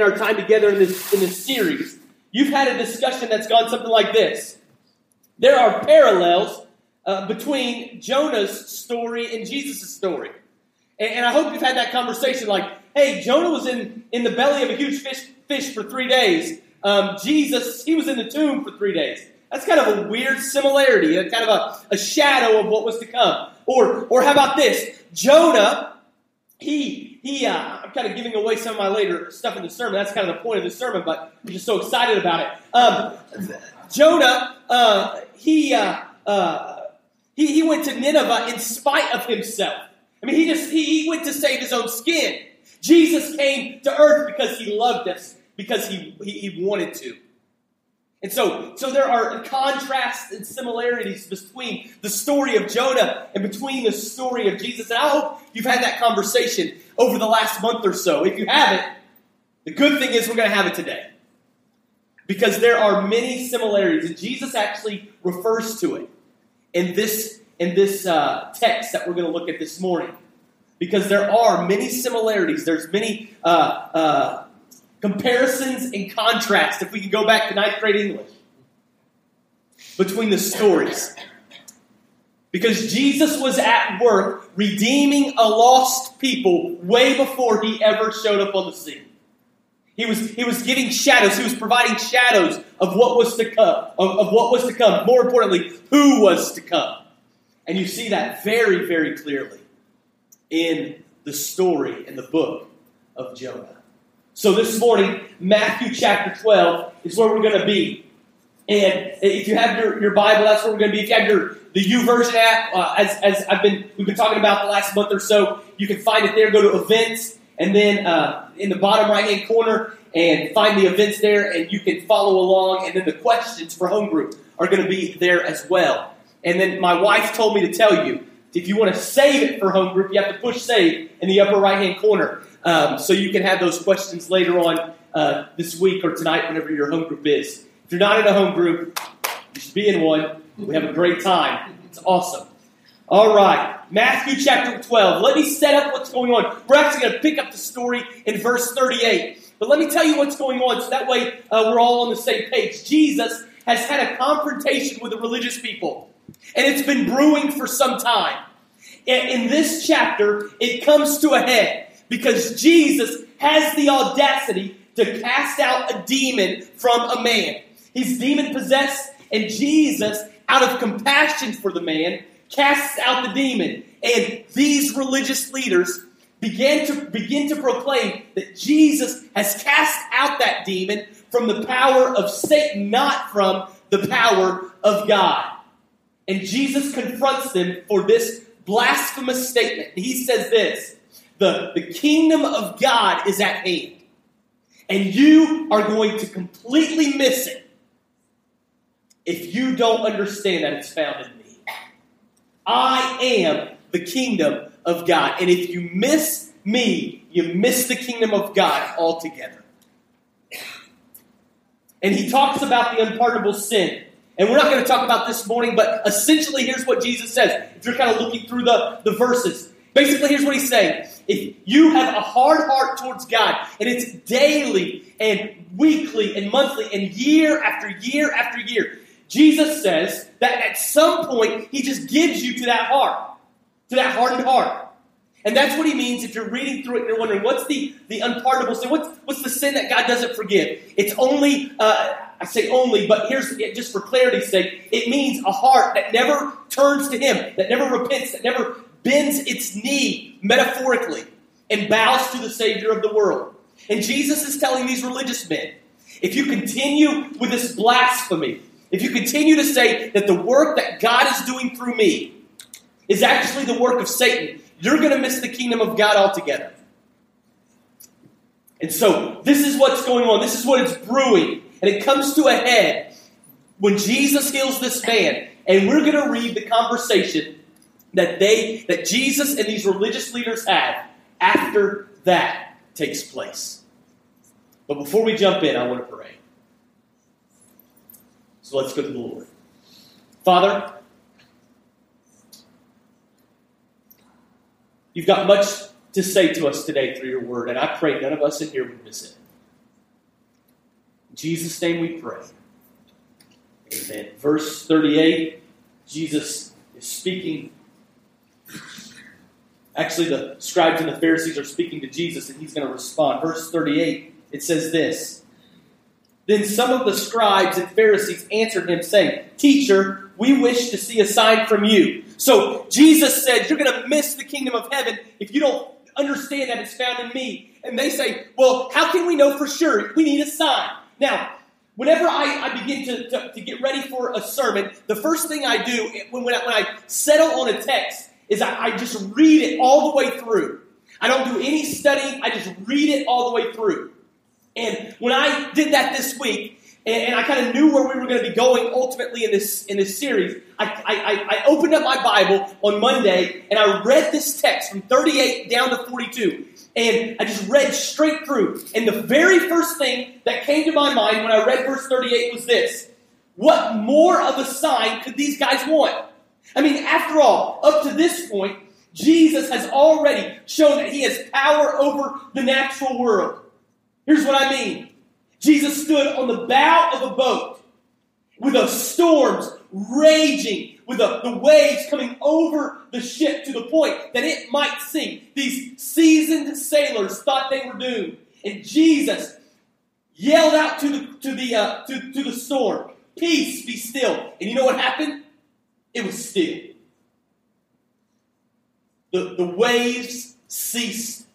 our time together in this in this series, you've had a discussion that's gone something like this. There are parallels uh, between Jonah's story and Jesus' story. And, and, I hope you've had that conversation like, hey, Jonah was in, in the belly of a huge fish, fish for three days. Um, Jesus, he was in the tomb for three days. That's kind of a weird similarity, a kind of a, a shadow of what was to come. Or, or how about this? Jonah, he, he, uh, I'm kind of giving away some of my later stuff in the sermon. That's kind of the point of the sermon, but I'm just so excited about it. Um, Jonah, uh, he, uh, uh, he, he went to Nineveh in spite of himself. I mean, he just, he, he went to save his own skin. Jesus came to earth because he loved us, because he, he, he wanted to. And so, so there are contrasts and similarities between the story of Jonah and between the story of Jesus. And I hope you've had that conversation over the last month or so. If you haven't, the good thing is we're going to have it today. Because there are many similarities, and Jesus actually refers to it in this, in this uh, text that we're going to look at this morning. Because there are many similarities, there's many uh, uh, comparisons and contrasts, if we can go back to ninth grade English, between the stories. Because Jesus was at work redeeming a lost people way before he ever showed up on the scene. He was, he was giving shadows. He was providing shadows of what was to come, of, of what was to come. More importantly, who was to come. And you see that very, very clearly in the story in the book of Jonah. So this morning, Matthew chapter 12 is where we're going to be. And if you have your, your Bible, that's where we're going to be. If you have your the YouVersion app, uh, as, as I've been we've been talking about the last month or so, you can find it there. Go to events, and then uh, in the bottom right hand corner, and find the events there, and you can follow along. And then the questions for home group are going to be there as well. And then my wife told me to tell you if you want to save it for home group, you have to push save in the upper right hand corner. Um, so you can have those questions later on uh, this week or tonight, whenever your home group is. If you're not in a home group, you should be in one. We have a great time. It's awesome. All right, Matthew chapter 12. Let me set up what's going on. We're actually going to pick up the story in verse 38. But let me tell you what's going on so that way uh, we're all on the same page. Jesus has had a confrontation with the religious people, and it's been brewing for some time. In this chapter, it comes to a head because Jesus has the audacity to cast out a demon from a man. He's demon possessed, and Jesus, out of compassion for the man, casts out the demon. And these religious leaders began to begin to proclaim that Jesus has cast out that demon from the power of Satan, not from the power of God. And Jesus confronts them for this blasphemous statement. He says this the, the kingdom of God is at hand. And you are going to completely miss it if you don't understand that it's found in me. I am the kingdom of God. And if you miss me, you miss the kingdom of God altogether. And he talks about the unpardonable sin. And we're not going to talk about this morning, but essentially, here's what Jesus says. If you're kind of looking through the, the verses, basically, here's what he's saying if you have a hard heart towards God, and it's daily and weekly and monthly and year after year after year, Jesus says that at some point He just gives you to that heart, to that hardened heart. And that's what he means if you're reading through it and you're wondering, what's the, the unpardonable sin? What's, what's the sin that God doesn't forgive? It's only, uh, I say only, but here's, just for clarity's sake, it means a heart that never turns to Him, that never repents, that never bends its knee metaphorically and bows to the Savior of the world. And Jesus is telling these religious men if you continue with this blasphemy, if you continue to say that the work that God is doing through me is actually the work of Satan, you're going to miss the kingdom of God altogether. And so, this is what's going on. This is what it's brewing. And it comes to a head when Jesus heals this man. And we're going to read the conversation that they that Jesus and these religious leaders had after that takes place. But before we jump in, I want to pray. So let's go to the Lord. Father, you've got much to say to us today through your word, and I pray none of us in here would miss it. In Jesus' name we pray. Amen. Verse 38, Jesus is speaking. Actually, the scribes and the Pharisees are speaking to Jesus, and he's going to respond. Verse 38, it says this Then some of the scribes and Pharisees answered him, saying, Teacher, we wish to see a sign from you. So Jesus said, You're going to miss the kingdom of heaven if you don't understand that it's found in me. And they say, Well, how can we know for sure? We need a sign. Now, whenever I, I begin to, to, to, get ready for a sermon, the first thing I do when, when, I, when I settle on a text is I, I just read it all the way through. I don't do any studying, I just read it all the way through. And when I did that this week, and, and I kind of knew where we were going to be going ultimately in this in this series, I, I, I opened up my Bible on Monday and I read this text from 38 down to 42 and I just read straight through. And the very first thing that came to my mind when I read verse 38 was this What more of a sign could these guys want? I mean, after all, up to this point, Jesus has already shown that he has power over the natural world. Here's what I mean Jesus stood on the bow of a boat with the storms raging with the, the waves coming over the ship to the point that it might sink. These seasoned sailors thought they were doomed. And Jesus yelled out to the, to the, uh, to, to the storm, Peace, be still. And you know what happened? It was still. The, the waves ceased.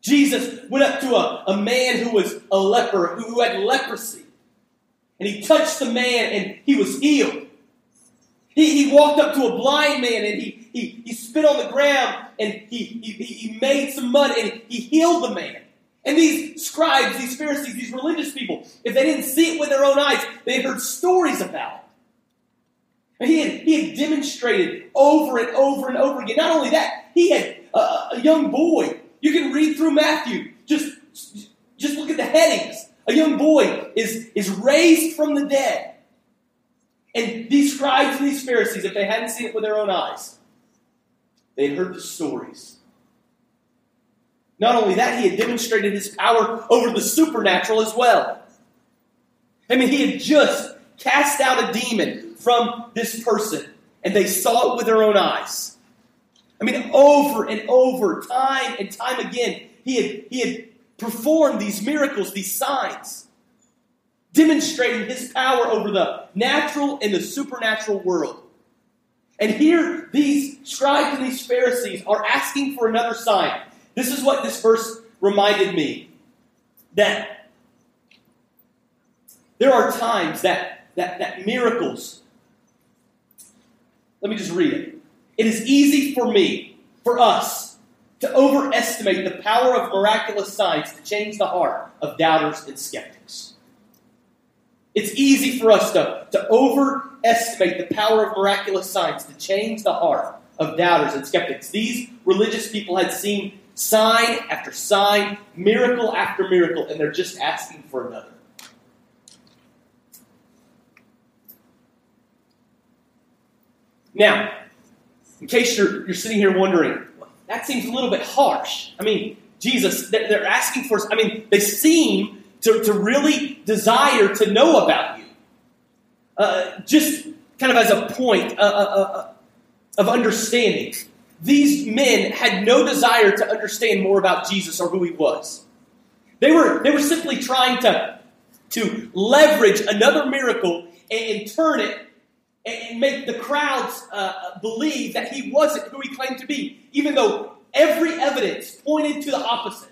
Jesus went up to a, a man who was a leper, who, had leprosy. And he touched the man and he was healed. He, he walked up to a blind man and he, he, he spit on the ground and he, he, he made some mud and he healed the man. And these scribes, these Pharisees, these religious people, if they didn't see it with their own eyes, they heard stories about it. He had, he had demonstrated over and over and over again. Not only that, he had a, a young boy. You can read through Matthew. Just, just look at the headings. A young boy is, is raised from the dead. And these scribes and these Pharisees, if they hadn't seen it with their own eyes, they had heard the stories. Not only that, he had demonstrated his power over the supernatural as well. I mean, he had just cast out a demon from this person, and they saw it with their own eyes. I mean, over and over, time and time again, he had, he had performed these miracles, these signs, demonstrating his power over the natural and the supernatural world. And here, these scribes and these Pharisees are asking for another sign. This is what this verse reminded me that there are times that, that, that miracles, let me just read it. It is easy for me, for us, to overestimate the power of miraculous signs to change the heart of doubters and skeptics. It's easy for us to, to overestimate the power of miraculous signs to change the heart of doubters and skeptics. These religious people had seen sign after sign, miracle after miracle, and they're just asking for another. Now, in case you're, you're sitting here wondering, that seems a little bit harsh. I mean, Jesus, they're asking for, I mean, they seem to, to really desire to know about you. Uh, just kind of as a point uh, uh, uh, of understanding, these men had no desire to understand more about Jesus or who he was. They were, they were simply trying to, to leverage another miracle and, and turn it and make the crowds uh, believe that he wasn't who he claimed to be, even though every evidence pointed to the opposite.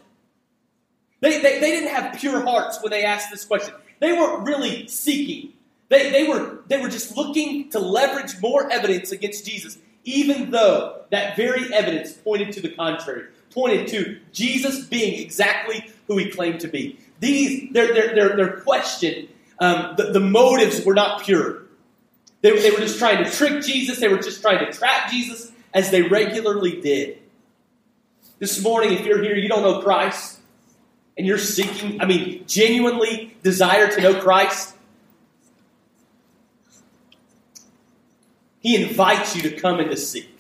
They, they, they didn't have pure hearts when they asked this question. They weren't really seeking. They, they, were, they were just looking to leverage more evidence against Jesus, even though that very evidence pointed to the contrary, pointed to Jesus being exactly who he claimed to be. These, their, their, their, their question, um, the, the motives were not pure. They, they were just trying to trick Jesus, they were just trying to trap Jesus, as they regularly did. This morning, if you're here, you don't know Christ, and you're seeking, I mean, genuinely desire to know Christ, He invites you to come and to seek.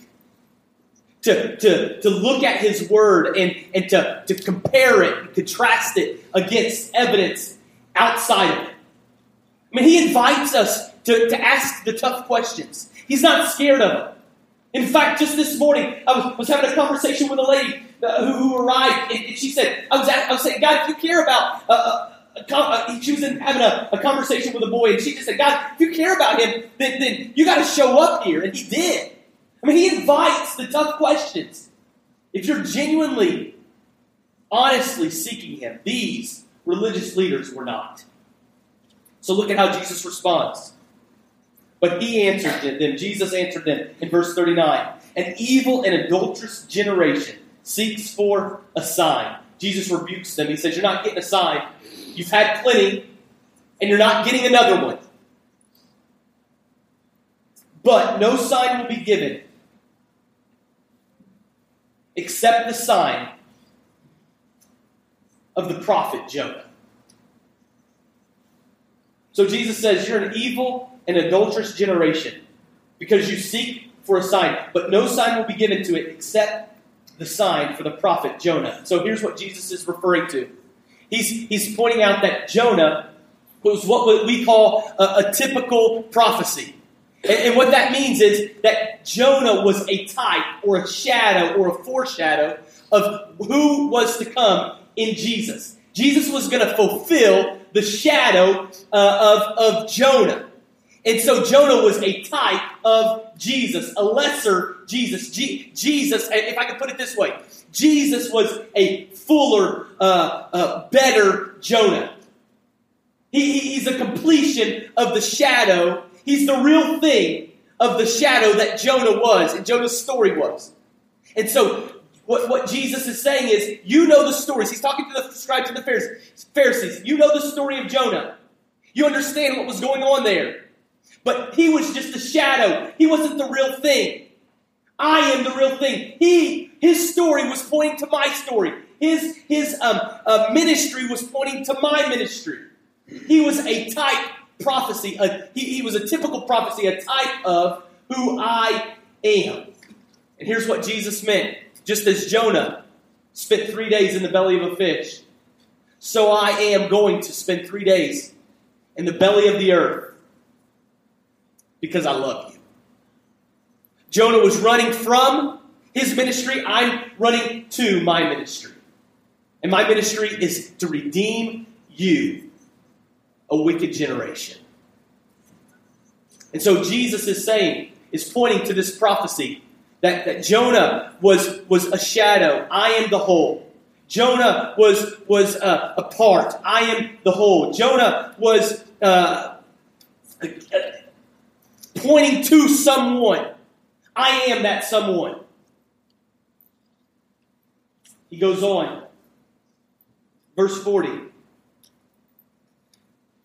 to, to, to look at his word and, and to, to compare it and contrast it against evidence outside of it. I mean, he invites us to, to ask the tough questions. He's not scared of them. In fact, just this morning, I was, was having a conversation with a lady uh, who, who, arrived, and, and, she said, I was, at, I was saying, God, if you care about, uh, uh, uh she was in, having a, a, conversation with a boy, and she just said, God, if you care about him, then, then you got to show up here. And he did. I mean, he invites the tough questions. If you're genuinely, honestly seeking him, these religious leaders were not. So look at how Jesus responds. But he answered them, Jesus answered them in verse 39 An evil and adulterous generation seeks for a sign. Jesus rebukes them. He says, You're not getting a sign. You've had plenty, and you're not getting another one. But no sign will be given except the sign of the prophet Jonah. So Jesus says, You're an evil an adulterous generation, because you seek for a sign, but no sign will be given to it except the sign for the prophet Jonah. So here's what Jesus is referring to. He's, he's pointing out that Jonah was what we call a, a typical prophecy. And, and what that means is that Jonah was a type or a shadow or a foreshadow of who was to come in Jesus. Jesus was going to fulfill the shadow uh, of, of Jonah. And so Jonah was a type of Jesus, a lesser Jesus. G- Jesus, if I could put it this way, Jesus was a fuller, uh, uh, better Jonah. He, he's a completion of the shadow. He's the real thing of the shadow that Jonah was and Jonah's story was. And so what, what Jesus is saying is, you know the stories. He's talking to the scribes and the Pharisees. You know the story of Jonah. You understand what was going on there. But he was just a shadow. He wasn't the real thing. I am the real thing. He, his story was pointing to my story. His, his um, uh, ministry was pointing to my ministry. He was a type prophecy. A, he, he was a typical prophecy, a type of who I am. And here's what Jesus meant. Just as Jonah spent three days in the belly of a fish, so I am going to spend three days in the belly of the earth because I love you. Jonah was running from his ministry. I'm running to my ministry. And my ministry is to redeem you, a wicked generation. And so Jesus is saying, is pointing to this prophecy that, that Jonah was, was a shadow. I am the whole. Jonah was, was a part. I am the whole. Jonah was uh, pointing to someone. I am that someone. He goes on. Verse 40.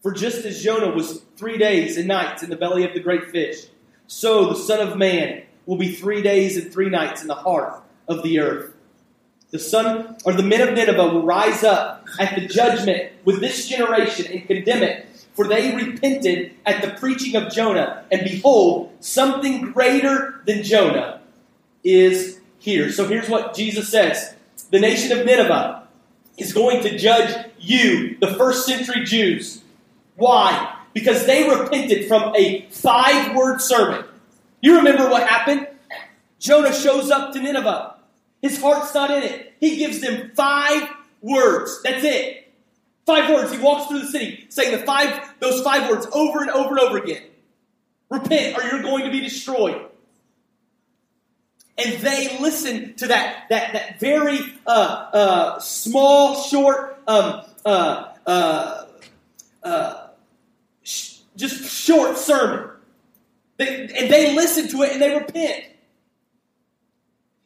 For just as Jonah was three days and nights in the belly of the great fish, so the Son of Man will be three days and three nights in the heart of the earth. The son or the men of Nineveh will rise up at the judgment with this generation and condemn it for they repented at the preaching of Jonah, and behold, something greater than Jonah is here. So here's what Jesus says The nation of Nineveh is going to judge you, the first century Jews. Why? Because they repented from a five word sermon. You remember what happened? Jonah shows up to Nineveh. His heart's not in it. He gives them five words. That's it. Five words. He walks through the city saying the five, those five words over and over and over again. Repent or you're going to be destroyed. And they listen to that, that, that very uh, uh, small, short, um, uh, uh, uh sh- just short sermon. They, and they listen to it and they repent.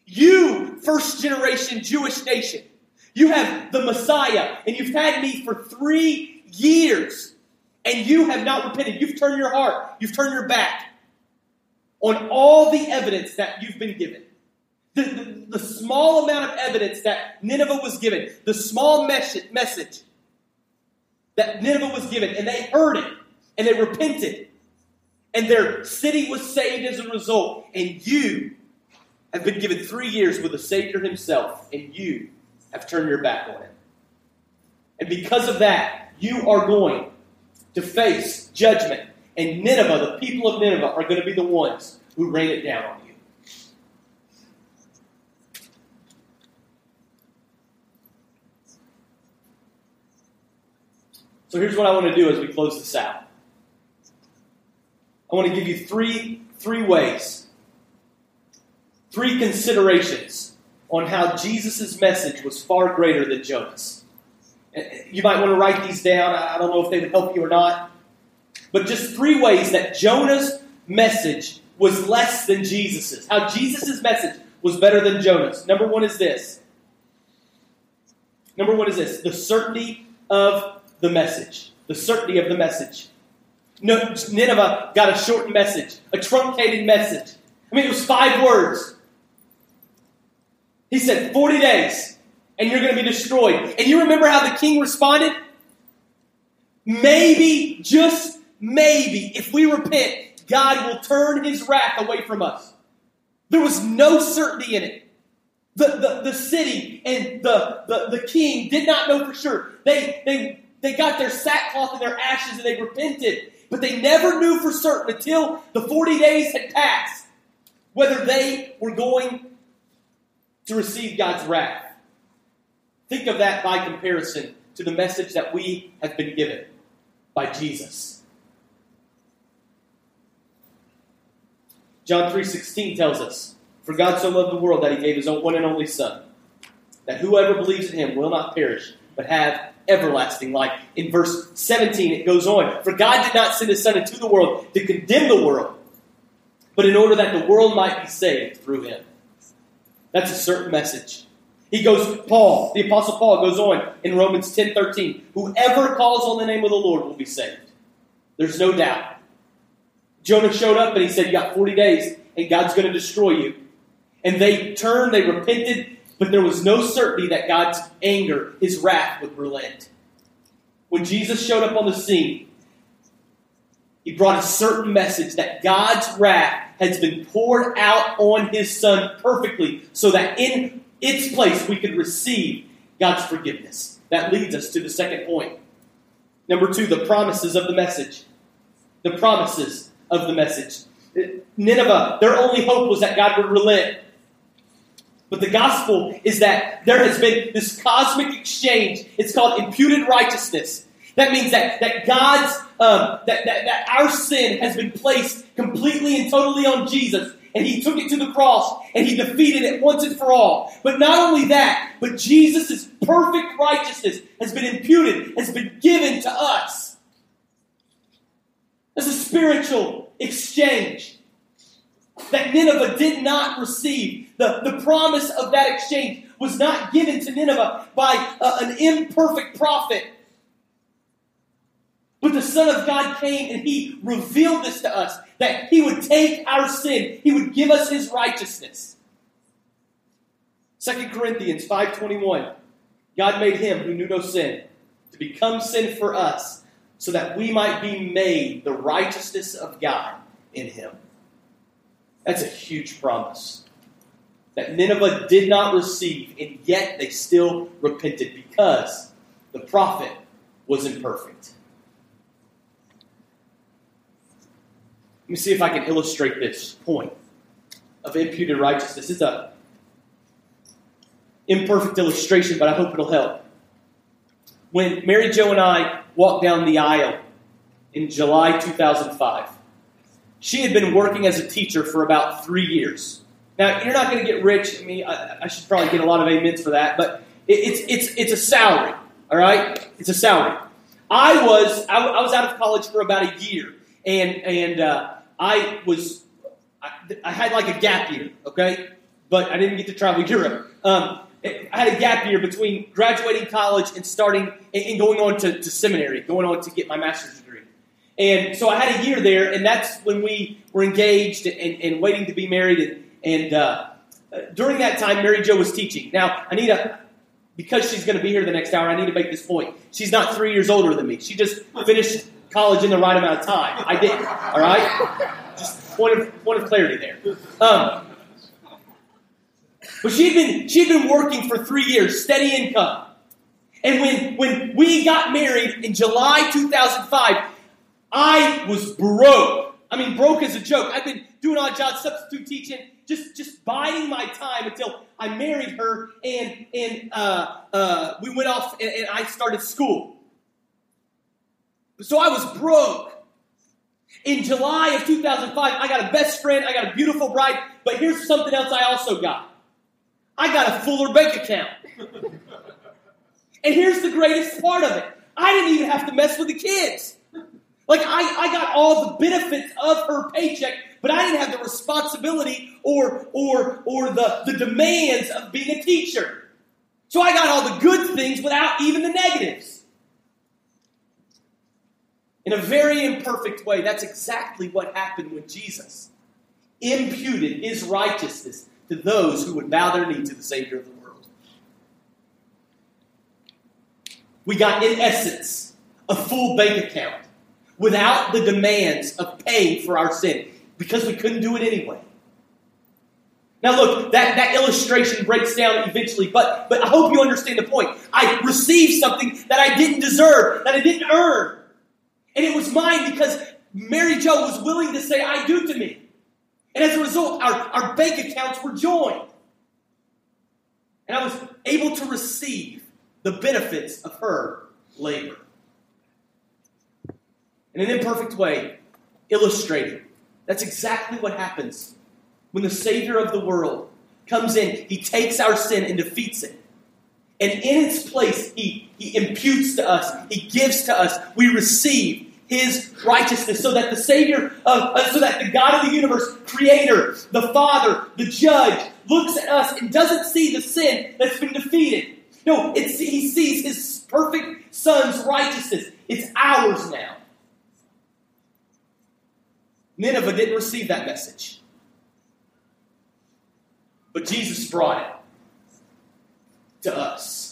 You, first generation Jewish nation, you have the Messiah, and you've had me for three years, and you have not repented. You've turned your heart, you've turned your back on all the evidence that you've been given. The, the, the small amount of evidence that Nineveh was given, the small message, message that Nineveh was given, and they heard it, and they repented, and their city was saved as a result, and you have been given three years with the Savior himself, and you have turned your back on him. And because of that, you are going to face judgment. And Nineveh, the people of Nineveh, are going to be the ones who rain it down on you. So here's what I want to do as we close this out. I want to give you three, three ways, three considerations on how Jesus' message was far greater than Jonah's. Uh, you might want to write these down. I don't know if they would help you or not. But just three ways that Jonah's message was less than Jesus's. How Jesus' message was better than Jonah's. Number one is this. Number one is this the certainty of the message. The certainty of the message. Nineveh got a short message, a truncated message. I mean, it was five words. He said, 40 days, and you're going to be destroyed. And you remember how the king responded? Maybe, just maybe, if we repent, God will turn his wrath away from us. There was no certainty in it. The, the, the city and the, the, the king did not know for sure. They, they, they got their sackcloth and their ashes and they repented. But they never knew for certain until the 40 days had passed whether they were going to receive God's wrath. Think of that by comparison to the message that we have been given by Jesus. John 3:16 tells us, "For God so loved the world that he gave his own one and only son, that whoever believes in him will not perish, but have everlasting life." In verse 17 it goes on, "For God did not send his son into the world to condemn the world, but in order that the world might be saved through him." That's a certain message. He goes, Paul, the Apostle Paul goes on in Romans 10 13. Whoever calls on the name of the Lord will be saved. There's no doubt. Jonah showed up and he said, You got 40 days and God's going to destroy you. And they turned, they repented, but there was no certainty that God's anger, his wrath, would relent. When Jesus showed up on the scene, he brought a certain message that God's wrath has been poured out on his son perfectly so that in its place we could receive God's forgiveness. That leads us to the second point. Number two, the promises of the message. The promises of the message. Nineveh, their only hope was that God would relent. But the gospel is that there has been this cosmic exchange. It's called imputed righteousness. That means that, that God's, um, that, that, that our sin has been placed completely and totally on Jesus. And he took it to the cross and he defeated it once and for all. But not only that, but Jesus' perfect righteousness has been imputed, has been given to us. As a spiritual exchange that Nineveh did not receive. The, the promise of that exchange was not given to Nineveh by uh, an imperfect prophet. But the Son of God came and He revealed this to us that He would take our sin, He would give us His righteousness. 2 Corinthians 5.21 God made Him who knew no sin to become sin for us so that we might be made the righteousness of God in Him. That's a huge promise that Nineveh did not receive, and yet they still repented because the prophet was imperfect. Let me see if I can illustrate this point of imputed righteousness. It's a imperfect illustration, but I hope it'll help. When Mary Jo and I walked down the aisle in July 2005, she had been working as a teacher for about three years. Now, you're not going to get rich. I mean, I, I, should probably get a lot of amens for that, but it, it's, it's, it's a salary, all right? It's a salary. I was, I, I was out of college for about a year, and, and uh, I was, I, I, had like a gap year, okay? But I didn't get to travel Europe. Um, I had a gap year between graduating college and starting and going on to, to seminary, going on to get my master's degree. And so I had a year there, and that's when we were engaged and, and waiting to be married. And, and uh, during that time, Mary Jo was teaching. Now, I need a, because she's going to be here the next hour, I need to make this point. She's not three years older than me. She just finished college in the right amount of time. I didn't, all right? Just point of, point of clarity there. Um, But she'd been she'd been working for three years, steady income. And when when we got married in July 2005, I was broke. I mean, broke as a joke. I've been doing odd jobs, substitute teaching, just just biding my time until I married her, and and uh, uh, we went off, and, and I started school. So I was broke. In July of 2005, I got a best friend, I got a beautiful bride, but here's something else I also got. I got a fuller bank account. and here's the greatest part of it I didn't even have to mess with the kids. Like, I, I got all the benefits of her paycheck, but I didn't have the responsibility or, or, or the, the demands of being a teacher. So I got all the good things without even the negatives. In a very imperfect way, that's exactly what happened when Jesus imputed his righteousness to those who would bow their knee to the Savior of the world. We got, in essence, a full bank account without the demands of paying for our sin because we couldn't do it anyway. Now, look, that, that illustration breaks down eventually, but, but I hope you understand the point. I received something that I didn't deserve, that I didn't earn. And it was mine because Mary Jo was willing to say, I do to me. And as a result, our, our bank accounts were joined. And I was able to receive the benefits of her labor. In an imperfect way, illustrating. That's exactly what happens when the Savior of the world comes in. He takes our sin and defeats it. And in its place, he, he imputes to us, he gives to us, we receive his righteousness so that the Savior, uh, uh, so that the God of the universe, Creator, the Father, the Judge, looks at us and doesn't see the sin that's been defeated. No, he sees his perfect Son's righteousness. It's ours now. Nineveh didn't receive that message. But Jesus brought it to us.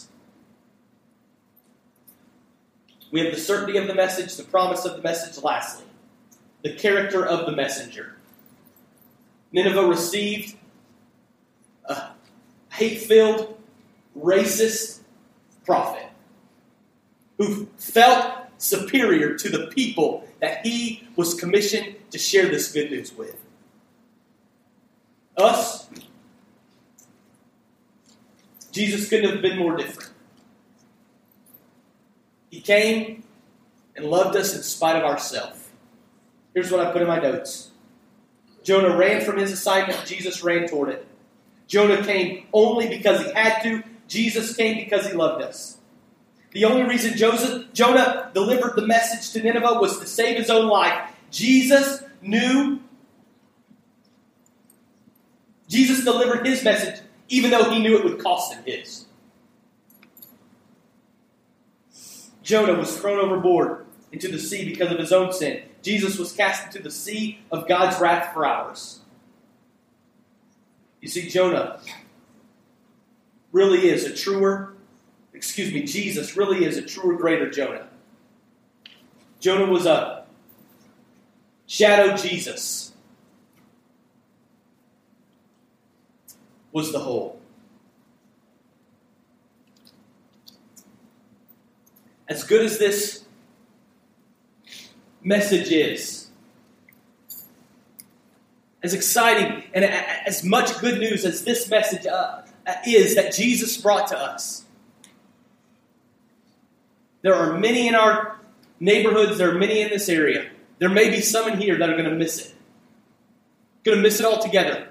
We have the certainty of the message, the promise of the message, lastly, the character of the messenger. Nineveh received a hate filled, racist prophet who felt superior to the people that he was commissioned to share this good news with. Us, Jesus couldn't have been more different. He came and loved us in spite of ourselves. Here's what I put in my notes Jonah ran from his assignment, Jesus ran toward it. Jonah came only because he had to, Jesus came because he loved us. The only reason Joseph, Jonah delivered the message to Nineveh was to save his own life. Jesus knew. Jesus delivered his message even though he knew it would cost him his. Jonah was thrown overboard into the sea because of his own sin. Jesus was cast into the sea of God's wrath for ours. You see, Jonah really is a truer, excuse me, Jesus really is a truer, greater Jonah. Jonah was a shadow Jesus, was the whole. As good as this message is, as exciting and as much good news as this message uh, is that Jesus brought to us, there are many in our neighborhoods, there are many in this area. There may be some in here that are going to miss it. Going to miss it altogether.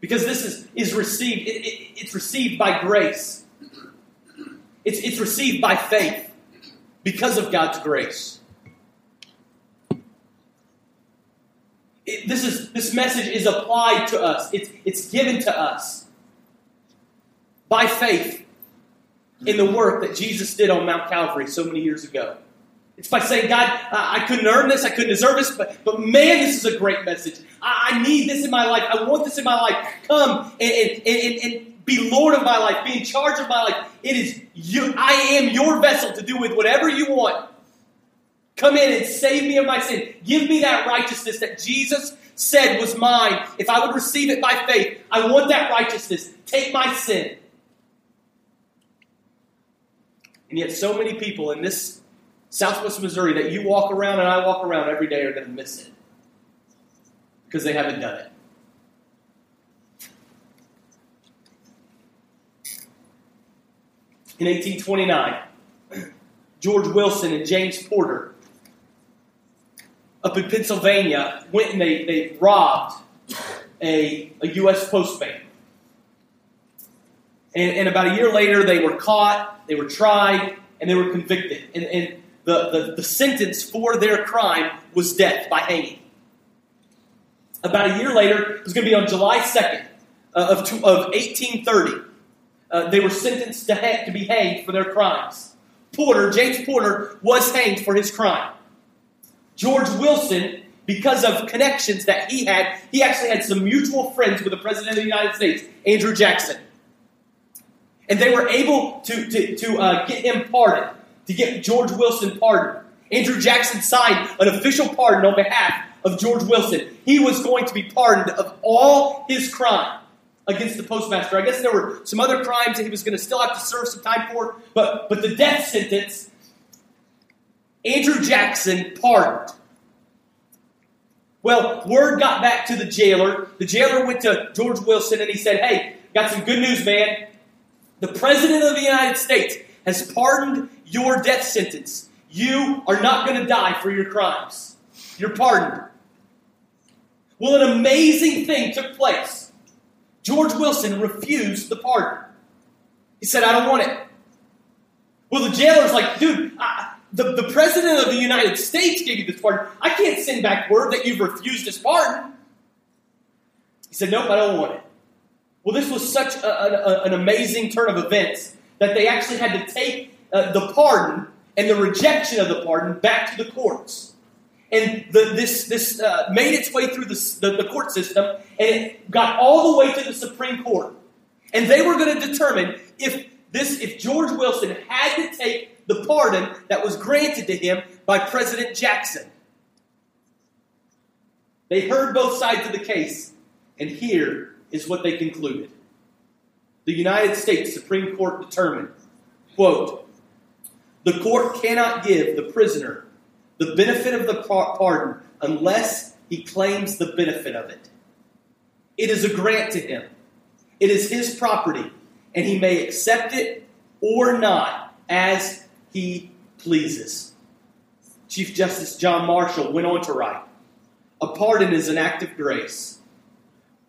Because this is, is received, it, it, it's received by grace. It's, it's received by faith because of God's grace. It, this, is, this message is applied to us, it's, it's given to us by faith in the work that Jesus did on Mount Calvary so many years ago. It's by saying, God, I couldn't earn this, I couldn't deserve this, but, but man, this is a great message. I, I need this in my life. I want this in my life. Come and, and, and, and be Lord of my life, be in charge of my life. It is you, I am your vessel to do with whatever you want. Come in and save me of my sin. Give me that righteousness that Jesus said was mine. If I would receive it by faith, I want that righteousness. Take my sin. And yet, so many people in this southwest Missouri that you walk around and I walk around every day are going to miss it because they haven't done it. In 1829, George Wilson and James Porter up in Pennsylvania went and they, they robbed a, a U.S. postman. And, and, about a year later, they were caught, they were tried, and they were convicted. And, and the, the, the sentence for their crime was death by hanging. About a year later, it was going to be on July 2nd uh, of, of 1830. Uh, they were sentenced to, ha- to be hanged for their crimes. Porter, James Porter, was hanged for his crime. George Wilson, because of connections that he had, he actually had some mutual friends with the President of the United States, Andrew Jackson. And they were able to, to, to uh, get him pardoned, to get George Wilson pardoned. Andrew Jackson signed an official pardon on behalf of George Wilson. He was going to be pardoned of all his crime against the postmaster. I guess there were some other crimes that he was going to still have to serve some time for, but, but the death sentence, Andrew Jackson pardoned. Well, word got back to the jailer. The jailer went to George Wilson and he said, Hey, got some good news, man. The President of the United States has pardoned your death sentence. You are not going to die for your crimes. You're pardoned. Well, an amazing thing took place. George Wilson refused the pardon. He said, I don't want it. Well, the jailer's like, dude, I, the, the president of the United States gave you this pardon. I can't send back word that you've refused his pardon. He said, nope, I don't want it. Well, this was such a, a, an amazing turn of events that they actually had to take uh, the pardon and the rejection of the pardon back to the courts. And the, this, this uh, made its way through the, the, the court system, and it got all the way to the Supreme Court. And they were going to determine if this, if George Wilson had to take the pardon that was granted to him by President Jackson. They heard both sides of the case, and here is what they concluded. The United States Supreme Court determined, quote, the court cannot give the prisoner the benefit of the pardon unless he claims the benefit of it. It is a grant to him, it is his property, and he may accept it or not as he pleases. Chief Justice John Marshall went on to write A pardon is an act of grace,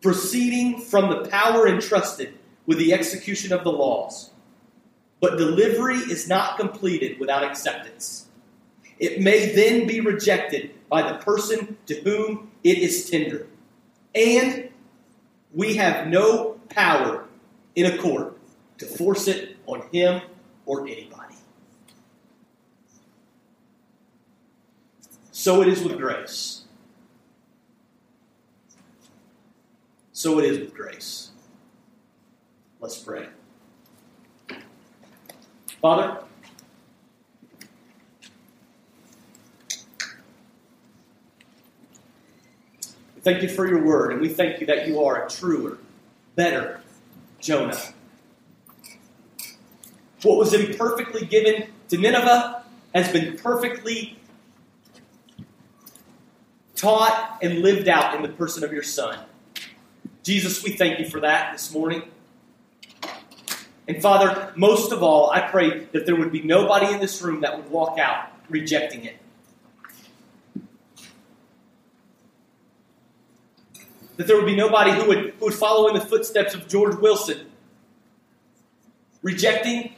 proceeding from the power entrusted with the execution of the laws. But delivery is not completed without acceptance. It may then be rejected by the person to whom it is tendered. And we have no power in a court to force it on him or anybody. So it is with grace. So it is with grace. Let's pray. Father, Thank you for your word, and we thank you that you are a truer, better Jonah. What was imperfectly given to Nineveh has been perfectly taught and lived out in the person of your Son. Jesus, we thank you for that this morning. And Father, most of all, I pray that there would be nobody in this room that would walk out rejecting it. That there would be nobody who would, who would follow in the footsteps of George Wilson, rejecting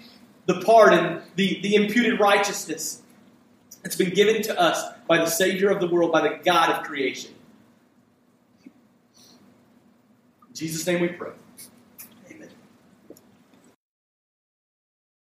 the pardon, the, the imputed righteousness that's been given to us by the Savior of the world, by the God of creation. In Jesus' name we pray.